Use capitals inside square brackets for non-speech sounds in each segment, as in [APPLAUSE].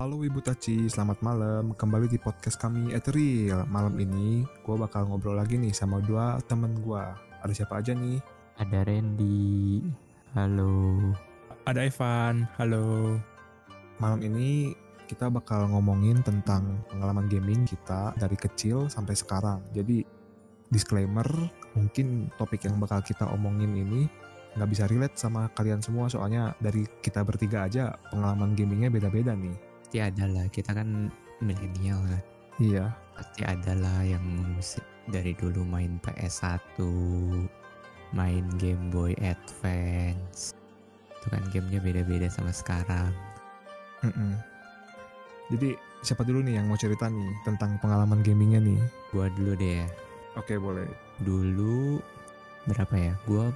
Halo Ibu Taci, selamat malam. Kembali di podcast kami Ethereal. Malam ini gue bakal ngobrol lagi nih sama dua temen gue. Ada siapa aja nih? Ada Randy. Halo. Ada Evan, halo. Malam ini kita bakal ngomongin tentang pengalaman gaming kita dari kecil sampai sekarang. Jadi disclaimer, mungkin topik yang bakal kita omongin ini nggak bisa relate sama kalian semua soalnya dari kita bertiga aja pengalaman gamingnya beda-beda nih. Pasti ada lah, kita kan milenial kan. Iya, Pasti ada lah yang dari dulu main PS1, main Game Boy Advance. Itu kan gamenya beda-beda sama sekarang. Mm-mm. Jadi siapa dulu nih yang mau cerita nih tentang pengalaman gamingnya nih? Gua dulu deh ya. Oke boleh. Dulu berapa ya? Gua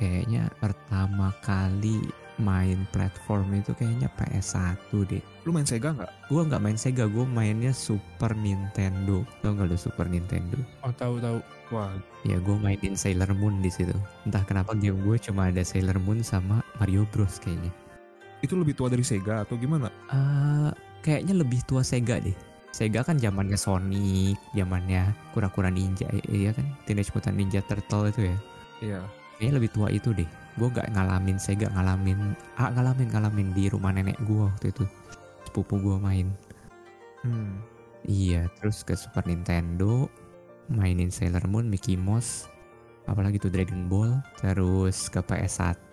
kayaknya pertama kali main platform itu kayaknya PS1 deh. Lu main Sega nggak? Gua nggak main Sega, gua mainnya Super Nintendo. Tau nggak lu Super Nintendo? Oh tahu tahu. Wah, Ya gue mainin Sailor Moon di situ. Entah kenapa game gue cuma ada Sailor Moon sama Mario Bros kayaknya. itu lebih tua dari Sega atau gimana? Eh, kayaknya lebih tua Sega deh. Sega kan zamannya Sonic, zamannya kura-kura ninja, iya kan? Teenage Mutant Ninja Turtle itu ya. Iya. Kayaknya lebih tua itu deh. Gue gak ngalamin Sega, ngalamin, ah ngalamin ngalamin di rumah nenek gue waktu itu. Sepupu gue main. Hmm. Iya, terus ke Super Nintendo, mainin Sailor Moon, Mickey Mouse, apalagi tuh Dragon Ball, terus ke PS1.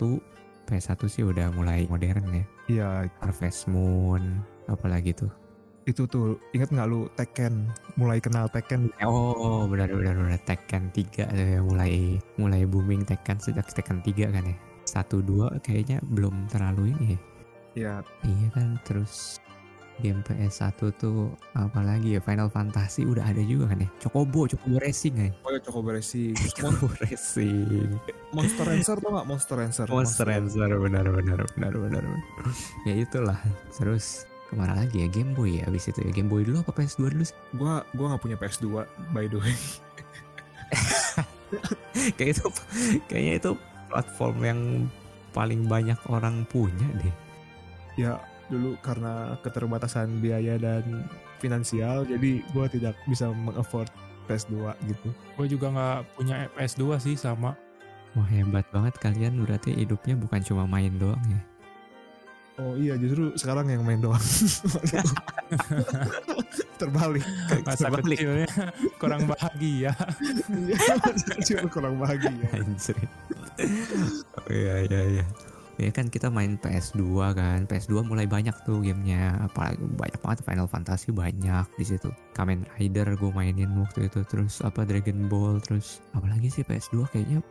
PS1 sih udah mulai modern ya. Iya, Harvest Moon, apalagi tuh. Itu tuh inget nggak lu Tekken? Mulai kenal Tekken? Oh, benar benar benar Tekken 3 tuh ya mulai mulai booming Tekken sejak Tekken 3 kan ya. 1 2 kayaknya belum terlalu ini ya. Iya. Iya kan, terus game PS1 tuh apalagi ya Final Fantasy udah ada juga kan ya. Chocobo, Chocobo Racing ya. Oh ya Chocobo Racing. [LAUGHS] Chocobo Racing. Monster Rancher tau nggak Monster Rancher? Monster Rancher benar benar benar benar. benar. ya itulah. Terus ke mana lagi ya Game Boy ya abis itu ya Game Boy dulu apa PS2 dulu sih? Gua gua nggak punya PS2 by the way. [LAUGHS] Kayak itu kayaknya itu platform yang paling banyak orang punya deh. ya dulu karena keterbatasan biaya dan finansial jadi gua tidak bisa mengafford PS2 gitu. Gue juga nggak punya PS2 sih sama. Wah hebat banget kalian berarti hidupnya bukan cuma main doang ya. Oh iya justru sekarang yang main doang. [LAUGHS] Terbalik. Masa Terbalik. kecilnya kurang bahagia. Iya, kecil kurang bahagia. Anjir. oh, iya iya iya. Ya kan kita main PS2 kan. PS2 mulai banyak tuh gamenya. Apalagi banyak banget Final Fantasy banyak di situ. Kamen Rider gue mainin waktu itu. Terus apa Dragon Ball. Terus apalagi sih PS2 kayaknya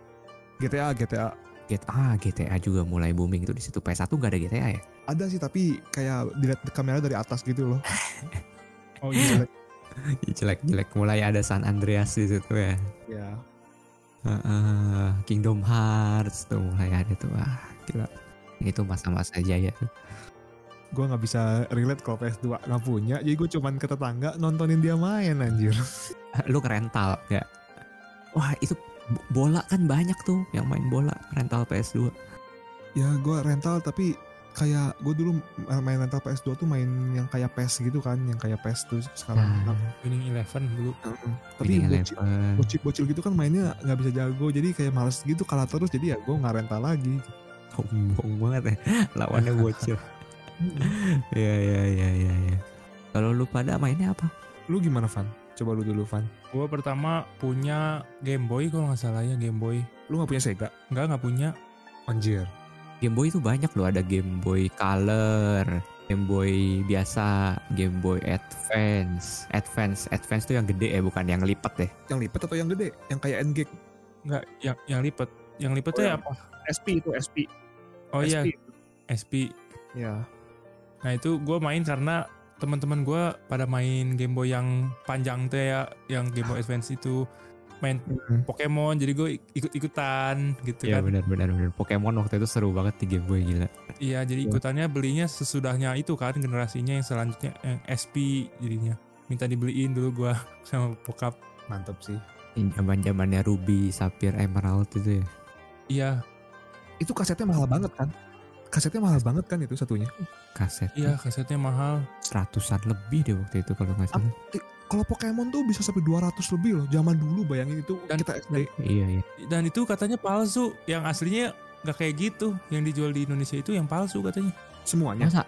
GTA GTA GTA GTA juga mulai booming itu di situ. PS1 gak ada GTA ya? ada sih tapi kayak dilihat kamera dari atas gitu loh. [LAUGHS] Oh iya. Jelek-jelek mulai ada San Andreas di situ ya. Ya. Heeh, Kingdom Hearts tuh mulai ada tuh. Wah, gila. Itu masa-masa jaya tuh. gue nggak bisa relate kalau PS2 nggak punya jadi gue cuman ke tetangga nontonin dia main anjir [LAUGHS] lu rental nggak? Wah itu bola kan banyak tuh yang main bola rental PS2. ya gue rental tapi kayak gue dulu main rental PS2 tuh main yang kayak PES gitu kan yang kayak PES tuh sekarang Nah, Winning Eleven dulu. Heeh. tapi bocil, bocil bocil gitu kan mainnya nggak bisa jago jadi kayak males gitu kalah terus jadi ya gue nggak rental lagi Sombong banget ya [LAUGHS] lawannya [LAUGHS] bocil. Iya iya iya iya. Ya. Kalau lu pada mainnya apa? lu gimana Van coba lu dulu Van Gue pertama punya Game Boy kalau nggak salah ya Game Boy. lu nggak punya Sega Enggak nggak punya. anjir Game Boy itu banyak loh ada Game Boy Color, Game Boy biasa, Game Boy Advance. Advance, Advance tuh yang gede ya bukan yang lipat deh. yang lipat atau yang gede yang kayak N-Gag Enggak yang yang lipet. Yang lipet Oh, tuh yang- apa? SP itu SP Oh iya SP. SP. ya Nah itu gue main karena teman-teman gue pada main Game Boy yang panjang tuh ya, yang Game Boy Advance itu main Pokemon, jadi gue ikut-ikutan gitu Iya kan. benar benar benar. Pokemon waktu itu seru banget di Game Boy gila. Iya, jadi ikutannya belinya sesudahnya itu kan generasinya yang selanjutnya yang SP jadinya. Minta dibeliin dulu gua [LAUGHS] sama bokap. mantep sih Zaman zamannya Ruby, Sapphire, Emerald itu ya. Iya, itu kasetnya mahal banget kan kasetnya mahal banget kan itu satunya kaset Iya kasetnya mahal. seratusan lebih deh waktu itu kalau nggak salah Kalau Pokemon tuh bisa sampai 200 lebih loh. Zaman dulu bayangin itu Dan- kita SD. iya iya Dan itu katanya palsu. Yang aslinya nggak kayak gitu. Yang dijual di Indonesia itu yang palsu katanya. Semuanya. masa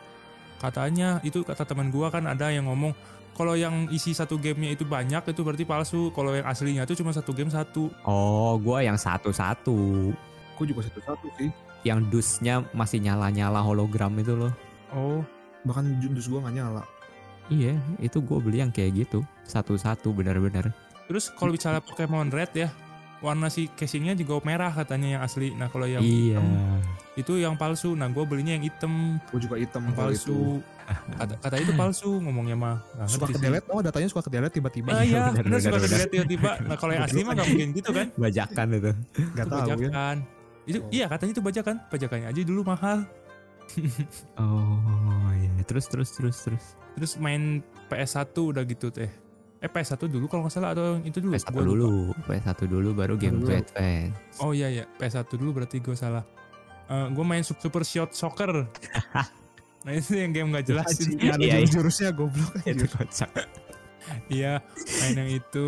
Katanya itu kata teman gua kan ada yang ngomong kalau yang isi satu gamenya itu banyak itu berarti palsu. Kalau yang aslinya itu cuma satu game satu. oh gua yang satu satu Aku juga satu-satu sih. yang dusnya masih nyala nyala hologram itu loh Oh, Bahkan jundus gua gak nyala. iya itu gue beli yang kayak gitu satu satu benar-benar terus kalau bicara Pokemon Red ya, warna si casingnya juga merah katanya yang asli. Nah kalau yang iya hitam, itu yang palsu. Nah gue belinya yang hitam, Gue juga hitam yang kalau itu. palsu. Kata, kata itu palsu ngomongnya mah. Nggak Suka ngerti ke sih. delete, oh datanya suka ke delete tiba-tiba. Ah iya, [LAUGHS] Benar, suka kedilihat tiba-tiba. Nah kalau yang asli mah nggak mungkin gitu kan? bajakan itu Gak tahu ya. bajakan. Itu Oh. iya katanya itu bajakan. Bajakannya aja dulu mahal. [LAUGHS] oh iya terus terus terus terus Terus main PS1 udah gitu teh. Eh PS1 dulu kalau nggak salah atau itu dulu? PS1 Gua lupa. dulu PS1 dulu baru Game Dulu. Advance Oh iya ya, PS1 dulu berarti gue salah. gue main Sup- Super Shot Soccer. [LAUGHS] nah itu yang game nggak jelas itu. Ada Iya, iya. jurus-jurusnya goblok [LAUGHS] itu anjir. kocak Iya, main yang itu.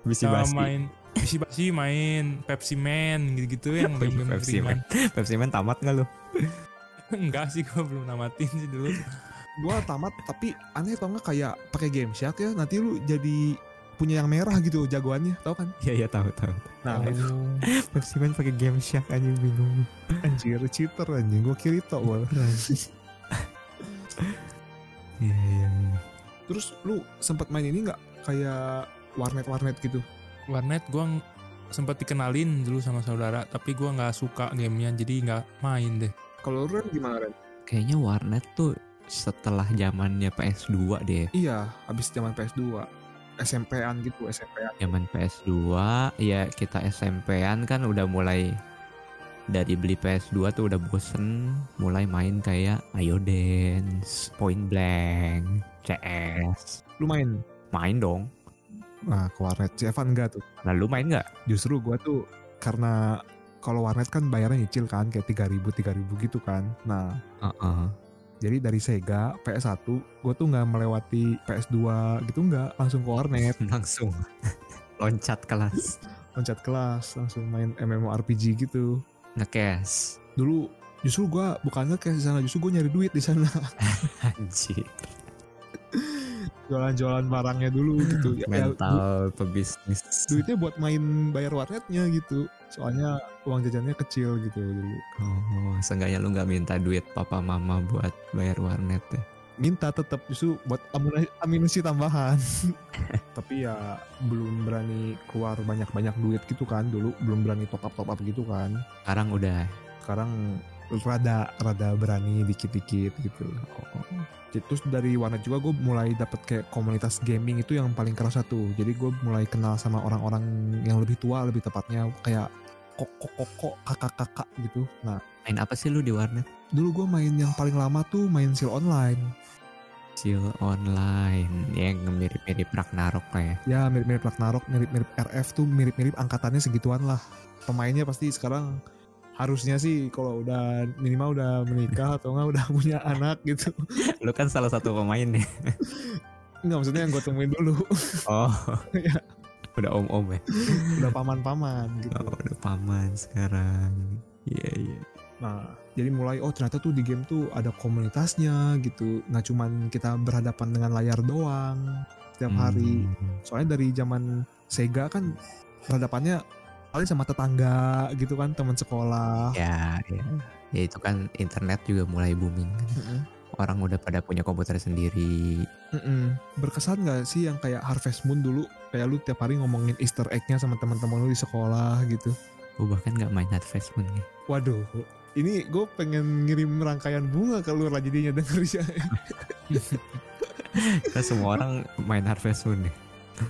bisi basi main Bisi Basi main Pepsi Man gitu-gitu yang iya, game-game Pepsi ringan. Pepsi Man tamat nggak lu Enggak sih, gue belum namatin sih dulu. Gua tamat tapi aneh tau gak kayak pakai game shark ya nanti lu jadi punya yang merah gitu jagoannya tau kan iya iya tahu tahu nah itu. Pepsi Man pakai Game Shark aja bingung anjir cheater anjing gua Kirito gua [LAUGHS] iya iya iya. terus lu sempat main ini nggak kayak warnet warnet gitu Warnet gue sempat dikenalin dulu sama saudara, tapi gue nggak suka gamenya, jadi nggak main deh. Kalau Ren gimana Ren kayaknya warnet tuh setelah zamannya PS2 deh. Iya habis zaman PS2 SMP-an gitu SMP-an zaman PS2 ya kita SMP-an kan udah mulai dari beli PS2 tuh udah bosen mulai main kayak Ayo Dance, Point Blank, CS lu main? Main dong. Nah ke warnet. Si Evan enggak tuh? Lalu main nggak? Justru gua tuh karena kalau warnet kan bayarnya nyicil kan kayak 3000 3000 gitu kan. Nah Heeh. Jadi dari Sega PS1 gue tuh nggak melewati PS2 gitu nggak langsung ke warnet. [LAUGHS] Langsung loncat kelas. Loncat kelas langsung main MMORPG gitu. ngekes. Dulu justru gue bukannya kayak di sana justru gue nyari duit di sana. [LAUGHS] Anjir jualan-jualan barangnya dulu gitu. Ya, [LAUGHS] ya, mental pebisnis duitnya buat main bayar warnetnya gitu. Soalnya uang jajannya kecil gitu dulu. oh seenggaknya lu nggak minta duit papa mama buat bayar warnet ya Minta tetap justru buat amunisi tambahan. [LAUGHS] Tapi ya belum berani keluar banyak-banyak duit gitu kan dulu belum berani top up top up gitu kan. sekarang udah sekarang rada rada berani dikit-dikit gitu. Jadi, Terus dari warnet juga gue mulai dapet kayak komunitas gaming itu yang paling kerasa tuh. Jadi gue mulai kenal sama orang-orang yang lebih tua lebih tepatnya kayak koko-koko kakak-kakak gitu. Nah main apa sih lu di warnet dulu gue main yang paling lama tuh main Seal Online. Chill online yang mirip-mirip Ragnarok kayak Ya mirip-mirip Ragnarok, mirip-mirip RF tuh mirip-mirip angkatannya segituan lah. Pemainnya pasti sekarang harusnya sih kalau udah minimal udah menikah atau enggak udah punya anak gitu. [LAUGHS] lu kan salah satu pemain nih Enggak maksudnya yang gue temuin dulu oh [LAUGHS] Iya. udah om om ya udah paman-paman gitu. oh, udah paman sekarang iya iya Nah, jadi mulai oh ternyata tuh di game tuh ada komunitasnya gitu. Nggak cuman kita berhadapan dengan layar doang setiap hari. Hmm. Soalnya dari zaman Sega kan berhadapannya paling sama tetangga gitu kan, teman sekolah. ya ya ya itu kan internet juga mulai booming Mm-mm. orang udah pada punya komputer sendiri Mm-mm. Berkesan nggak sih yang kayak Harvest Moon dulu? Kayak lu tiap hari ngomongin Easter egg-nya sama teman-teman lu di sekolah gitu. gue bahkan nggak main Harvest Moon nih Waduh, ini gue pengen ngirim rangkaian bunga ke lu lah jadinya denger ya. [LAUGHS] kita semua orang main Harvest Moon nih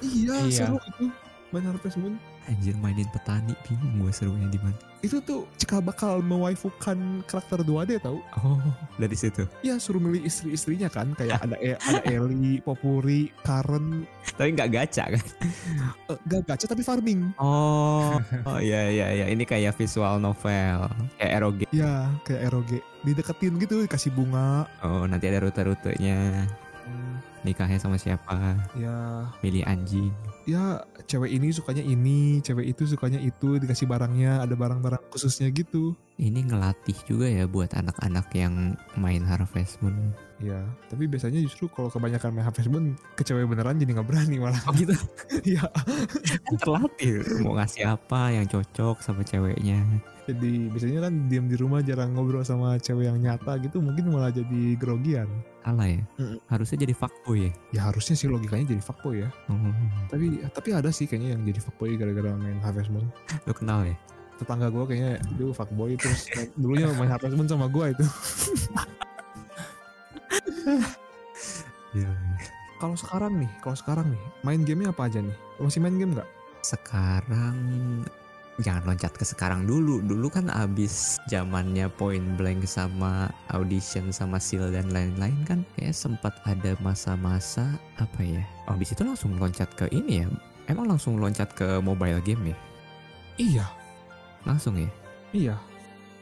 iya, Iya. seru itu. Main Harvest Moon. anjir mainin petani bingung gue serunya di mana itu tuh cikal bakal mewaifukan karakter 2D tau Oh, dari situ. ya suruh milih istri-istrinya kan kayak ada e- ada Ellie, [LAUGHS] Popuri, Karen Tapi nggak gacha kan? eh, gak gacha tapi farming Oh, [LAUGHS] oh iya iya iya. Ini kayak visual novel, kayak eroge. ya kayak ROG dideketin gitu dikasih bunga Oh, nanti ada rute-rutenya. Nikahnya sama siapa? ya Milih anjing. Ya cewek ini sukanya ini cewek itu sukanya itu dikasih barangnya ada barang-barang khususnya gitu Ini ngelatih juga ya buat anak-anak yang main Harvest Moon. ya tapi biasanya justru kalau kebanyakan main Harvest Moon ke cewek beneran jadi nggak berani malah Oh gitu. [LAUGHS] ya kan terlatih mau ngasih apa yang cocok sama ceweknya. Jadi biasanya kan diam di rumah jarang ngobrol sama cewek yang nyata gitu mungkin malah jadi grogian Salah ya. Mm-mm. Harusnya jadi fuckboy ya. ya harusnya sih logikanya jadi fuckboy ya Oh, tapi tapi ada sih kayaknya yang jadi fuckboy gara-gara main Harvest Moon lo kenal ya? tetangga gue kayaknya dia fuckboy terus dulunya main Harvest Moon sama gue itu [LAUGHS] Iya. kalau sekarang nih kalau sekarang nih main gamenya apa aja nih masih main game nggak Sekarang jangan loncat ke sekarang dulu. Dulu kan abis zamannya Point Blank sama Audition sama Seal dan lain-lain kan kayak sempat ada masa-masa apa ya? Abis itu langsung loncat ke ini ya. Emang langsung loncat ke mobile game ya? iya Langsung ya? iya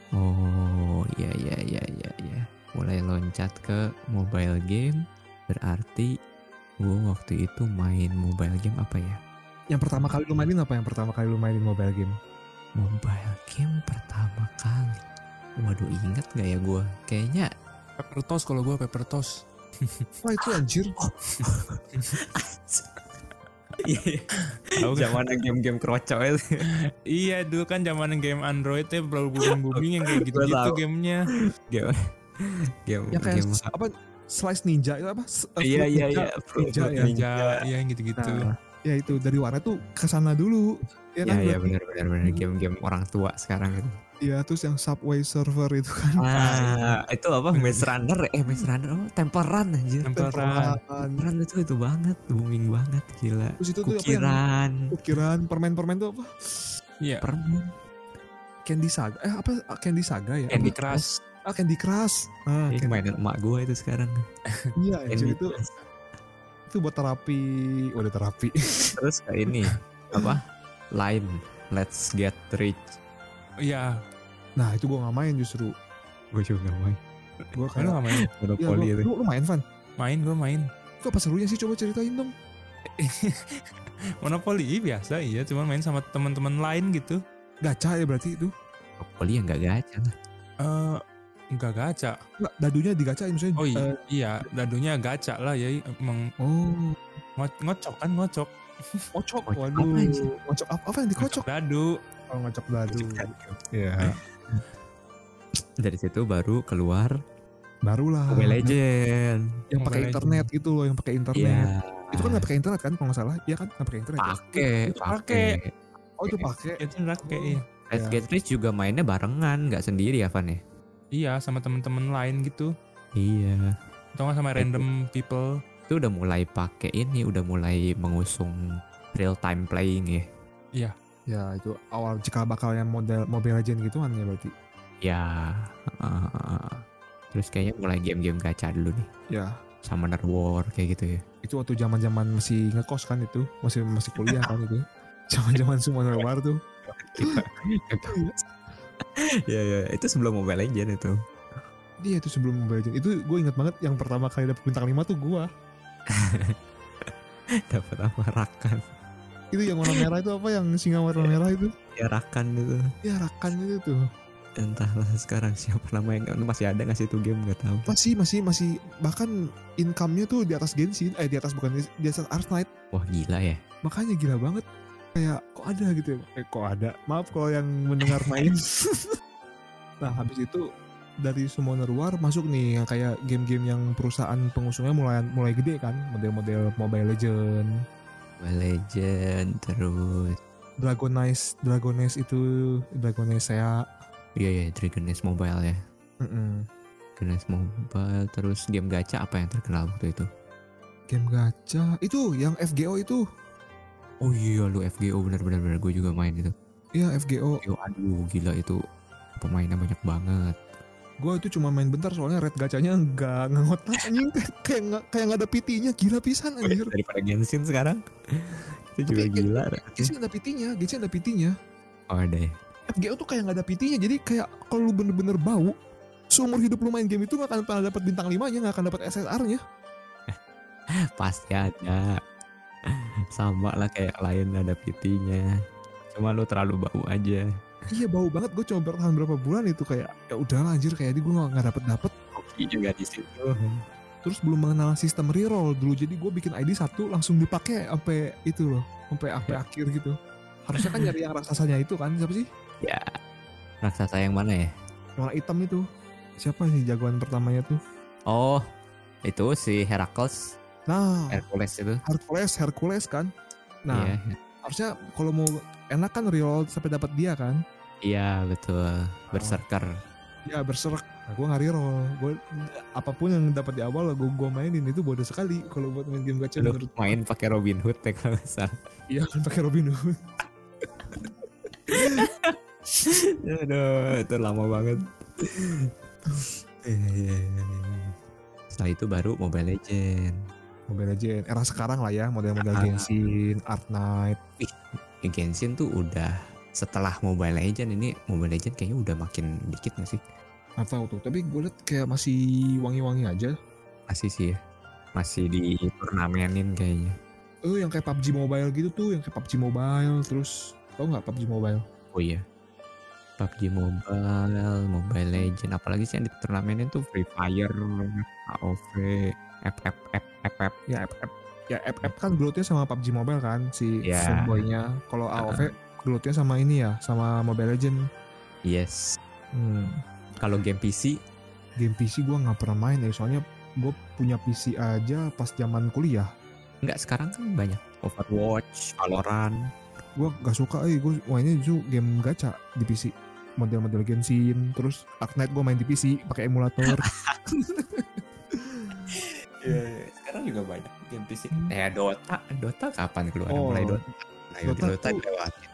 Oh iya iya iya iya iya. Mulai loncat ke mobile game berarti gue waktu itu main mobile game apa ya? yang pertama kali lu mainin apa yang pertama kali lu mainin mobile game Mobile game pertama kali. Waduh ingat gak ya gue? Kayaknya Pepper toast kalau gue pepper toast. [LAUGHS] wah itu anjir [LAUGHS] kan? zaman game-game kroco itu. Iya dulu kan zaman game Android ya baru booming booming yang kayak gitu-gitu gamenya. game game yang kayak game apa slice ninja itu apa Iya fruit iya ninja. iya. Ninja, ya. Ninja, iya yang gitu-gitu. Nah, ya itu dari warna tuh ke sana dulu ya Iya kan iya berarti? benar benar benar game-game orang tua sekarang itu. Iya, terus yang subway server itu kan Ah, itu apa Maze Runner eh Maze Runner oh Temple Run anjir. Temple Run. Tempelan. Temple Run itu itu banget booming banget gila. terus itu tuh apa yang Kukiran, ukiran permen-permen tuh apa Iya. permen, Candy Saga eh apa Candy Saga ya Candy? Crush. ah Candy Crush ah ini Candy- mainan emak gue itu sekarang. iya anjir itu Crush. Itu buat terapi udah terapi [LAUGHS] Terus kayak ini apa? Line Let's Get Rich. Iya. nah itu gua nggak main justru Gue juga gak main. gua Lu kayak gak main? ya, Monopoli lu, itu. lu, lu main Van Main gue main. itu apa serunya sih coba ceritain dong [LAUGHS] Monopoli iya, biasa iya cuman main sama teman-teman lain gitu. gacha ya berarti itu Monopoli yang gak gacha. Eh enggak gacha. Nggak, dadunya digacain maksudnya Oh iya, eh, iya, dadunya gacha lah ya emang oh ngo- ngocok kan ngocok. kocok Kocok waduh kocok apa, apa yang dikocok Dadu. oh ngocok dadu ya Dari situ baru keluar barulah Mobile Legend. yang pakai internet gitu loh yang pakai internet Iya. itu kan nggak pakai internet kan kalau nggak salah iya kan nggak pakai internet ya? pakai, Itu pakai. pakai. oh itu pakai Itu iya. Let's Ya. Get Rich juga mainnya barengan, nggak sendiri ya Van ya? Iya sama teman-teman lain gitu. Iya. Atau nggak sama random people. Itu udah mulai pakai ini, udah mulai mengusung real time playing ya. ya itu awal cikal bakalnya model Mobile Legend gitu kan ya berarti Ya. uh, terus kayaknya mulai game-game gacha dulu nih. ya Summoner War kayak gitu ya. itu waktu zaman zaman masih ngekos kan itu masih masih kuliah kan itu [LAUGHS] zaman zaman Summoner War tuh [LAUGHS] Iya iya, itu sebelum Mobile Legend itu. Iya itu sebelum Mobile Legend itu gue ingat banget yang pertama kali dapet bintang 5 tuh gue [LAUGHS] Dapat apa? Rakan? itu yang warna merah itu apa? Yang singa warna merah itu? Ya rakan itu. ya rakan itu tuh. Entahlah sekarang siapa nama yang masih ada nggak sih itu game? Nggak tahu. masih masih masih. Bahkan income-nya tuh di atas Genshin. Eh di atas bukan di atas Knight. Wah gila ya. makanya gila banget kayak kok ada? gitu ya eh, kok ada? Maaf kalau yang mendengar main. [LAUGHS] Nah habis itu dari Summoner War masuk nih yang kayak game-game yang perusahaan pengusungnya mulai mulai gede kan? Model-model Mobile Legend Mobile Legend terus? Dragonize Dragonize itu Dragonize saya Iya ya Dragon Age Mobile ya. Mm-mm. Dragon Age Mobile terus game gacha apa yang terkenal waktu itu? game gacha? Itu yang FGO itu Oh iya lu FGO bener-bener bener gue juga main itu. Iya FGO. Yo, aduh gila itu pemainnya banyak banget. Gue itu cuma main bentar soalnya red gacanya nggak nggak anjing [LAUGHS] kayak nggak kayak nggak ada PT-nya gila pisan anjir. Daripada Genshin sekarang. [LAUGHS] itu juga Tapi gila. Genshin ada PT-nya, Genshin ada PT-nya. Oh deh. FGO tuh kayak nggak ada PT-nya jadi kayak kalau lu bener-bener bau seumur hidup lu main game itu gak akan pernah dapat bintang 5 nya gak akan dapat SSR-nya. [LAUGHS] Pasti ada. Sama lah kayak lain ada PT-nya. Cuma lu terlalu bau aja. Iya bau banget gue coba bertahan berapa bulan itu kayak ya udahlah anjir kayak di gue gak, nggak dapet dapet Koki juga di situ. terus belum mengenal sistem reroll dulu jadi gue bikin ID satu langsung dipakai sampai itu loh sampai sampai akhir gitu harusnya kan nyari yang raksasanya itu kan siapa sih Ya. Raksasa yang mana ya? warna hitam itu siapa sih jagoan pertamanya tuh Oh, itu si Heracles, nah Hercules itu. Hercules Hercules kan nah Iya, harusnya kalau mau enak kan reroll sampai dapat dia kan iya betul. Berserker. ya berserak nah, gue nggak reroll gue apa pun yang dapat di awal gue gue mainin itu bodoh sekali kalau buat main game gacha Lu main pakai Robin Hood ya kalau salah. iya kan pakai Robin Hood [LAUGHS] Aduh, itu lama banget. [LAUGHS] Setelah itu baru Mobile Legend. Mobile Legend era sekarang lah ya model-model Ah. Genshin, Art Knight. Genshin tuh udah setelah Mobile Legend ini Mobile Legend kayaknya udah makin dikit gak sih? Nggak tahu tuh, tapi gue liat kayak masih wangi-wangi aja. Masih sih ya. Masih di turnamenin kayaknya. Eh yang kayak PUBG Mobile gitu tuh, yang kayak PUBG Mobile terus tau nggak PUBG Mobile? Oh iya. PUBG Mobile, Mobile Legend, apalagi sih yang di turnamenin tuh Free Fire, AOV, FF, FF, Ya FF. Ya FF kan gelutnya sama PUBG Mobile kan si Ya. fanboynya. Kalau AOV gelutnya sama ini ya, sama Mobile Legend. Yes. Hmm. Kalau game PC, Game PC gue nggak pernah main ya, soalnya gue punya PC aja pas zaman kuliah. nggak sekarang kan banyak. Overwatch, Valorant, Gue gak suka, eh gue mainnya justru game gacha di PC. Model-model Genshin, terus Ark Knight gue main di PC pakai emulator. [LAUGHS] [LAUGHS] Iya, sekarang juga banyak game PC. Hmm. Eh Dota, Dota kapan keluar? Oh, Mulai Dota. Ayo Dota Dota, tuh- dilewatin.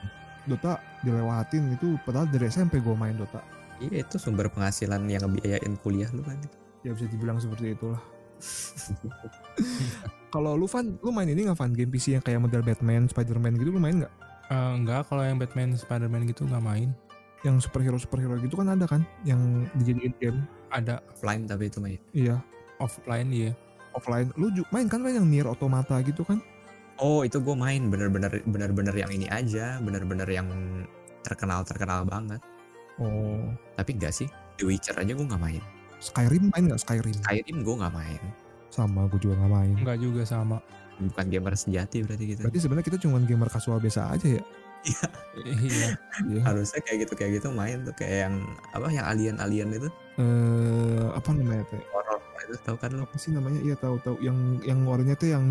Dota dilewatin itu padahal dari SMP gue main Dota. Iya itu sumber penghasilan yang ngebiayain kuliah lu kan. Ya bisa dibilang seperti itulah. [LAUGHS] Kalau lu Van, lu main ini nggak Van? Game PC yang kayak model Batman, Spider-Man gitu lu main nggak? Eh, enggak, kalau yang Batman, Spider-Man gitu nggak main. Yang superhero superhero gitu kan ada kan? Yang dijadiin game. Ada Offline tapi itu main. Iya, offline ya. Offline. Lu main kan main yang Nier Automata gitu kan? Oh itu gue main bener-bener bener-bener yang ini aja, bener-bener yang terkenal terkenal banget. Oh, Tapi enggak sih, The Witcher aja gue nggak main. Skyrim main nggak Skyrim? Skyrim gue nggak main. Sama, gue juga nggak main. Enggak juga sama. Bukan gamer sejati berarti gitu. Berarti sebenarnya kita cuma gamer kasual biasa aja ya? Iya. Iya. Harusnya kayak gitu kayak gitu main tuh kayak yang apa yang alien-alien itu Eh, apa namanya teh? Itu tahu kan lu? Apa sih namanya? Iya tahu tahu. Yang yang warnanya tuh yang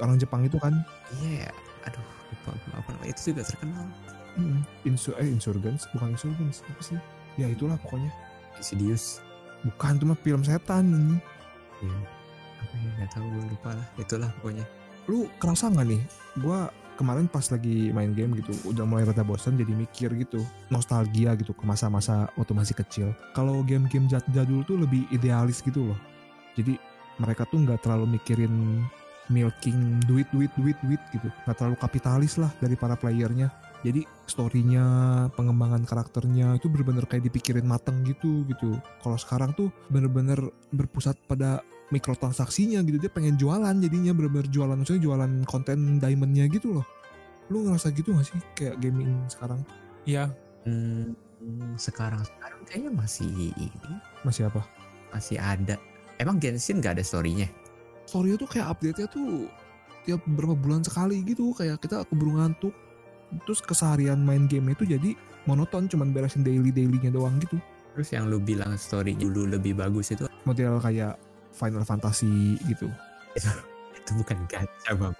orang Jepang itu kan? Iya, aduh lupa apa namanya itu juga terkenal. Hmm. Insu eh Insurgents bukan Insurgents apa sih? Ya itulah pokoknya. Insidious. Bukan itu mah film setan. ini. Iya. Apa ya nggak tahu gue lupa lah. Itulah pokoknya. Lu kerasa nggak nih? Gua kemarin pas lagi main game gitu, udah mulai rada bosan jadi mikir gitu, nostalgia gitu ke masa-masa waktu masih kecil. Kalau game-game jad- jadul tuh lebih idealis gitu loh. Jadi mereka tuh nggak terlalu mikirin milking duit duit duit duit gitu. Nggak terlalu kapitalis lah dari para playernya. Jadi storynya pengembangan karakternya itu bener-bener kayak dipikirin mateng gitu gitu. Kalau sekarang tuh bener-bener berpusat pada mikrotransaksinya gitu. Dia pengen jualan jadinya bener-bener jualan maksudnya jualan konten diamondnya gitu loh. Lu ngerasa gitu gak sih kayak gaming sekarang? Iya, Hmm, sekarang sekarang kayaknya masih ini. Masih apa? Masih ada. Emang Genshin nggak ada storynya? story tuh kayak update-nya tuh tiap berapa bulan sekali gitu kayak kita keburu ngantuk terus keseharian main game itu jadi monoton cuman beresin daily dailynya doang gitu Terus yang lu bilang story dulu lebih bagus itu model kayak Final Fantasy gitu itu bukan gacha bang.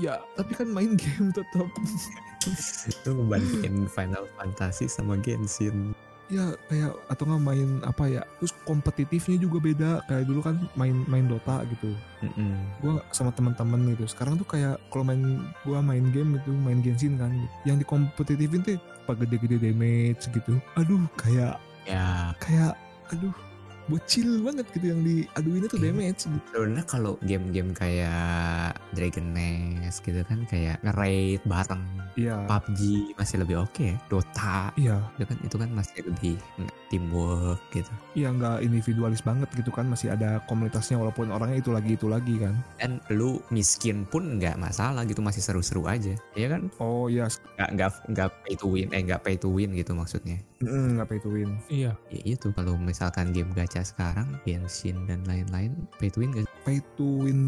ya tapi kan main game tetap [LAUGHS] itu membandingin Final Fantasy sama Genshin. Ya kayak atau nggak main apa ya terus kompetitifnya juga beda. Kayak dulu kan main main Dota gitu. Mm-mm. gue sama teman-teman gitu. Sekarang tuh kayak kalau main gue main game itu main Genshin kan. Yang di kompetitifin tuh apa gede-gede damage gitu. Aduh kayak ya. kayak aduh bocil banget gitu yang diaduin itu Iya. damage gitu. sebenarnya kalau game-game kayak Dragon Nest gitu kan kayak nge-raid bareng iya. PUBG masih lebih oke ya. Dota. Iya. Itu kan itu kan masih lebih teamwork gitu. Iya nggak individualis banget gitu kan masih ada komunitasnya walaupun orangnya itu lagi itu lagi kan. Dan lu miskin pun nggak masalah gitu masih seru-seru aja. Ya kan? Oh iya. Nggak nggak nggak pay to win eh nggak pay to win gitu maksudnya Mm, nggak pay to win. Iya. ya itu kalau misalkan game gacha sekarang Genshin dan lain-lain pay to win gak pay to win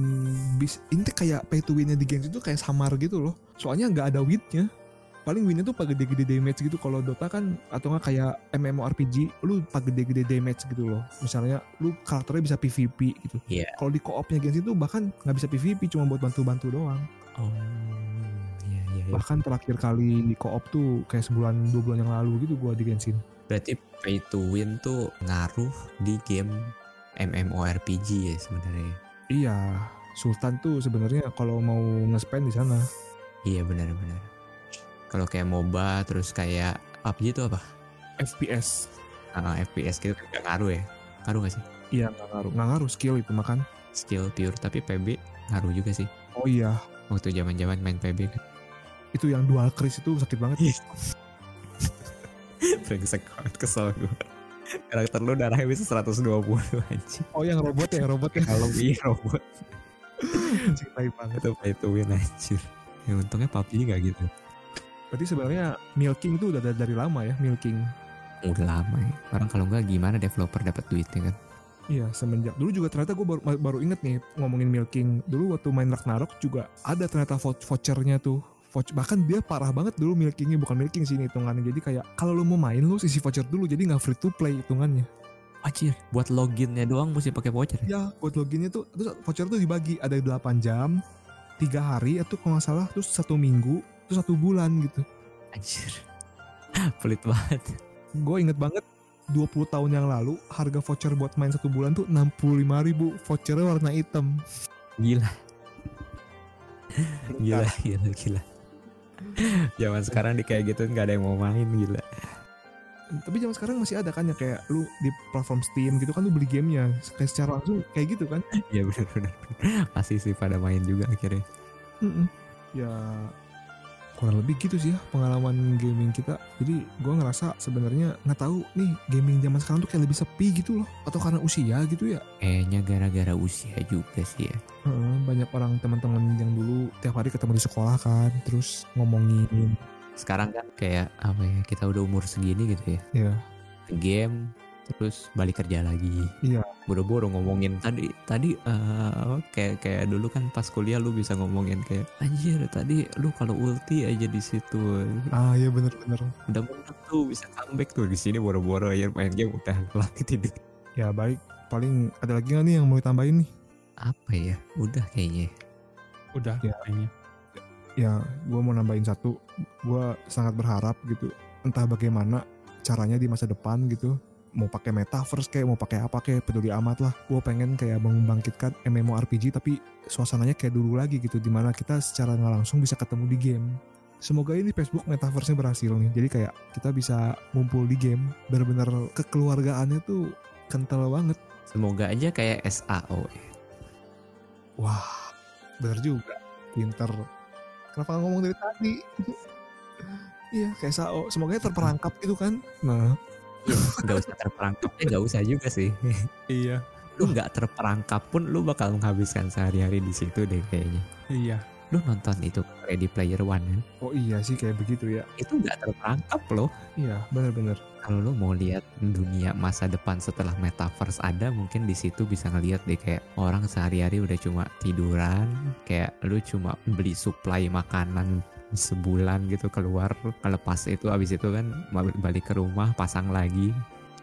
bis ini kayak pay to winnya di Genshin itu kayak samar gitu loh. Soalnya nggak ada winnya paling winnya tuh pak gede-gede damage gitu. Kalau Dota kan atau nggak kayak MMORPG lu pak gede-gede damage gitu loh. Misalnya lu karakternya bisa PVP gitu. Iya. kalau di co-opnya Genshin tuh bahkan nggak bisa PVP cuma buat bantu-bantu doang. Oh iya. Bahkan terakhir kali di co-op tuh kayak sebulan dua bulan yang lalu gitu gua di Genshin. Berarti pay to win tuh ngaruh di game MMORPG ya sebenarnya. Iya Sultan tuh sebenarnya kalau mau nge-spend di sana. Iya benar-benar kalau kayak MOBA terus kayak PUBG itu apa? FPS Ah, FPS gitu kan nggak ngaruh ya? Ngaruh gak sih? Iya nggak ngaruh. Nggak ngaruh skill itu makan. Skill pure tapi PB ngaruh juga sih. Oh iya. Waktu zaman zaman main PB kan itu yang dual kris itu sakit banget. [LAUGHS] Brengsek banget kesel gue karakter lu darahnya bisa 120 anjing. Oh yang robot ya robot ya? Kalau iya robot. Anjing tai banget. Itu pay to win? Anjir. Ya untungnya PUBG gak gitu. Berarti sebenarnya milking itu udah dari, dari lama ya milking? Udah lama ya. Orang kalau nggak gimana developer dapat duitnya kan? Iya semenjak dulu juga ternyata gue baru baru inget nih ngomongin milking. Dulu waktu main Ragnarok juga ada ternyata vou- vouchernya tuh Vouch- bahkan dia parah banget dulu milkingnya bukan milking sih ini hitungannya. Jadi kayak kalau lu mau main lu sisi voucher dulu jadi nggak free to play hitungannya. Anjir buat loginnya doang mesti pakai voucher ya? ya buat loginnya tuh terus voucher tuh dibagi ada 8 jam tiga hari itu kalau nggak salah terus satu minggu terus satu bulan gitu. Anjir [LAUGHS] pelit banget. Gue inget banget 20 tahun yang lalu harga voucher buat main satu bulan tuh 65 ribu vouchernya warna hitam. Gila. Gila gila gila [LAUGHS] zaman sekarang di kayak gitu nggak ada yang mau main gila. Tapi zaman sekarang masih ada kan ya kayak lu di platform Steam gitu kan lu beli gamenya kayak secara langsung kayak gitu kan? [LAUGHS] Ya benar benar masih sih pada main juga akhirnya. Mm-mm. ya kurang lebih gitu sih ya pengalaman gaming kita. Jadi gue ngerasa sebenarnya nggak tahu nih gaming zaman sekarang tuh kayak lebih sepi gitu loh. Atau karena usia gitu ya? Kayaknya gara-gara usia juga sih ya. Heeh, banyak orang teman-teman yang dulu tiap hari ketemu di sekolah kan terus ngomongin. Sekarang kan kayak apa ya kita udah umur segini gitu ya. Ya game terus balik kerja lagi. Iya. boro-boro ngomongin tadi tadi eh, kayak kayak dulu kan pas kuliah lu bisa ngomongin kayak anjir tadi lu kalau ulti aja di situ. Ah iya bener-bener udah menang tuh bisa comeback tuh di sini boro-boro aja main game udah [LAUGHS] lagi tidur. Ya baik. Paling ada lagi nggak nih yang mau ditambahin nih? Apa ya? Udah kayaknya. Udah Ya. kayaknya. ya gue mau nambahin satu. Gue sangat berharap gitu entah bagaimana caranya di masa depan gitu mau pakai metaverse kayak mau pakai apa kayak peduli amat lah. Gue pengen kayak membangkitkan MMORPG tapi suasananya kayak dulu lagi gitu di mana kita secara nggak langsung bisa ketemu di game. Semoga ini Facebook metaverse-nya berhasil nih. Jadi kayak kita bisa ngumpul di game bener-bener kekeluargaannya tuh kental banget. Semoga aja kayak SAO ya. wah bener juga. Pinter. Kenapa ngomong dari tadi? [LAUGHS] Iya kayak Sao semoga terperangkap gitu kan? Nah nggak usah terperangkapnya nggak usah juga sih. Iya. lu nggak terperangkap pun lu bakal menghabiskan sehari-hari di situ deh kayaknya. Iya. lu nonton itu Ready Player One kan? Oh iya sih kayak begitu ya. Itu nggak terperangkap loh. Iya bener-bener kalau lu mau lihat dunia masa depan setelah metaverse ada mungkin di situ bisa ngelihat deh kayak orang sehari-hari udah cuma tiduran kayak lu cuma beli supply makanan sebulan gitu keluar kelepas itu abis itu kan balik- ke rumah pasang lagi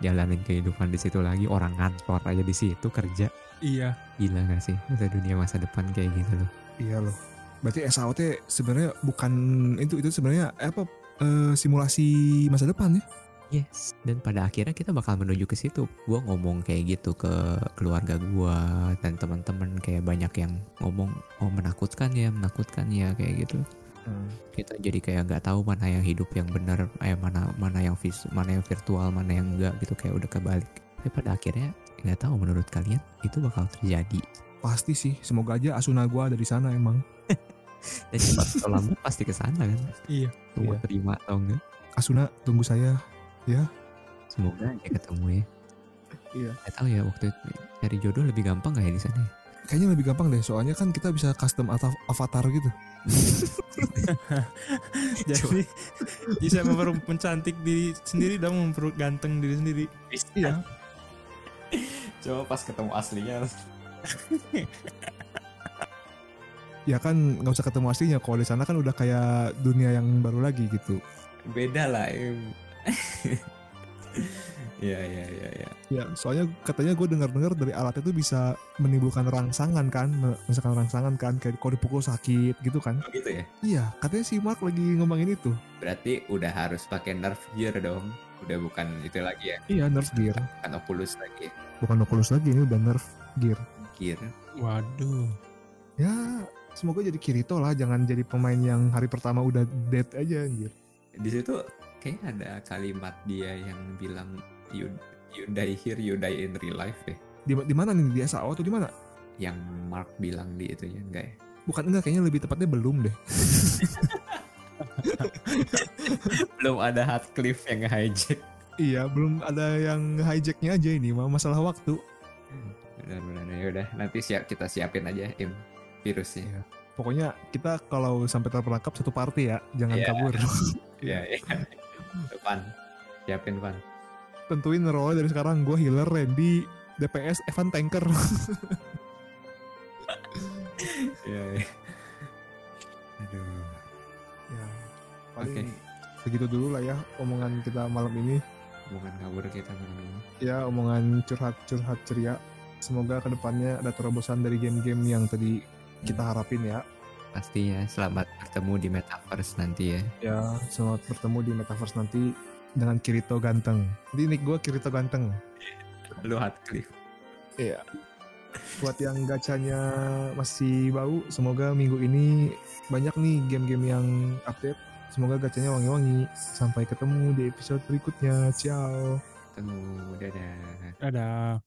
jalanin kehidupan di situ lagi orang ngantor aja di situ kerja Iya. gila gak sih itu dunia masa depan kayak gitu loh iya loh berarti SAOT sebenarnya bukan itu itu sebenarnya apa eh, simulasi masa depan ya Yes. Dan pada akhirnya kita bakal menuju ke situ. Gue ngomong kayak gitu ke keluarga gue dan teman-teman kayak banyak yang ngomong oh menakutkan ya, menakutkan ya kayak gitu. Hmm. Kita jadi kayak nggak tahu mana yang hidup yang benar, eh mana mana yang vis, mana yang virtual, mana yang enggak gitu kayak udah kebalik. Tapi pada akhirnya nggak tahu menurut kalian itu bakal terjadi. Pasti sih, semoga aja Asuna gua ada di sana emang. [LAUGHS] Dan cepat atau lambat pasti ke sana kan. Iya. Tunggu Iya. terima atau enggak. Asuna tunggu saya. Semoga aja ketemu ya. Iya. Gak tahu ya waktu itu cari jodoh lebih gampang gak ya di sana? ya? Kayaknya lebih gampang deh, soalnya kan kita bisa custom atau avatar gitu. [LAUGHS] Jadi [LAUGHS] bisa memper mencantik diri sendiri dan memperganteng diri sendiri. Iya. Coba pas ketemu aslinya. [LAUGHS] Ya kan nggak usah ketemu aslinya. Kalau di sana kan udah kayak dunia yang baru lagi gitu. Beda lah. Iya iya iya iya. Ya, soalnya katanya gue dengar-dengar dari alat itu bisa menimbulkan rangsangan kan, misalkan rangsangan kan, kayak kalau dipukul sakit gitu kan. Oh gitu ya. Iya, katanya si Mark lagi ngomongin itu. Berarti udah harus pakai nerf gear dong. Udah bukan itu lagi ya. Iya, nerf gear. Bukan Oculus lagi. Bukan Oculus lagi, ini udah nerf gear. Gear. Waduh. Ya, semoga jadi Kirito lah, jangan jadi pemain yang hari pertama udah dead aja anjir. Di situ kayak ada kalimat dia yang bilang you you die here, you die in real life deh. Di, di mana nih? Di SAO atau di mana? Yang Mark bilang di itu ya enggak ya? Bukan enggak, kayaknya lebih tepatnya belum deh. [LAUGHS] Belum ada hard cliff yang hijack. Iya, belum ada yang hijacknya aja ini, mah masalah waktu. Benar-benar ya udah nanti siap kita siapin aja im virusnya. Iya. Pokoknya kita kalau sampai terperangkap satu party ya, jangan Iya. kabur. [LAUGHS] Iya iya. Depan. Siapin Pan. Tentuin role dari sekarang, gue healer, Randy, DPS, Evan tanker. [LAUGHS] Iya iya. Aduh. ya, paling Oke. segitu dulu lah ya omongan kita malam ini. Bukan kabur kita malam ini. Ya, omongan curhat-curhat ceria. Semoga ke depannya ada terobosan dari game-game yang tadi kita harapin ya. Pastinya selamat bertemu di metaverse nanti ya. Ya, selamat bertemu di Metaverse nanti dengan Kirito ganteng. Jadi nick gue Kirito ganteng. Lu hard cliff. Iya. Buat yang gacanya masih bau, semoga minggu ini banyak nih game-game yang update. Semoga gacanya wangi-wangi. Sampai ketemu di episode berikutnya. Ciao. Tunggu dadah. Dadah.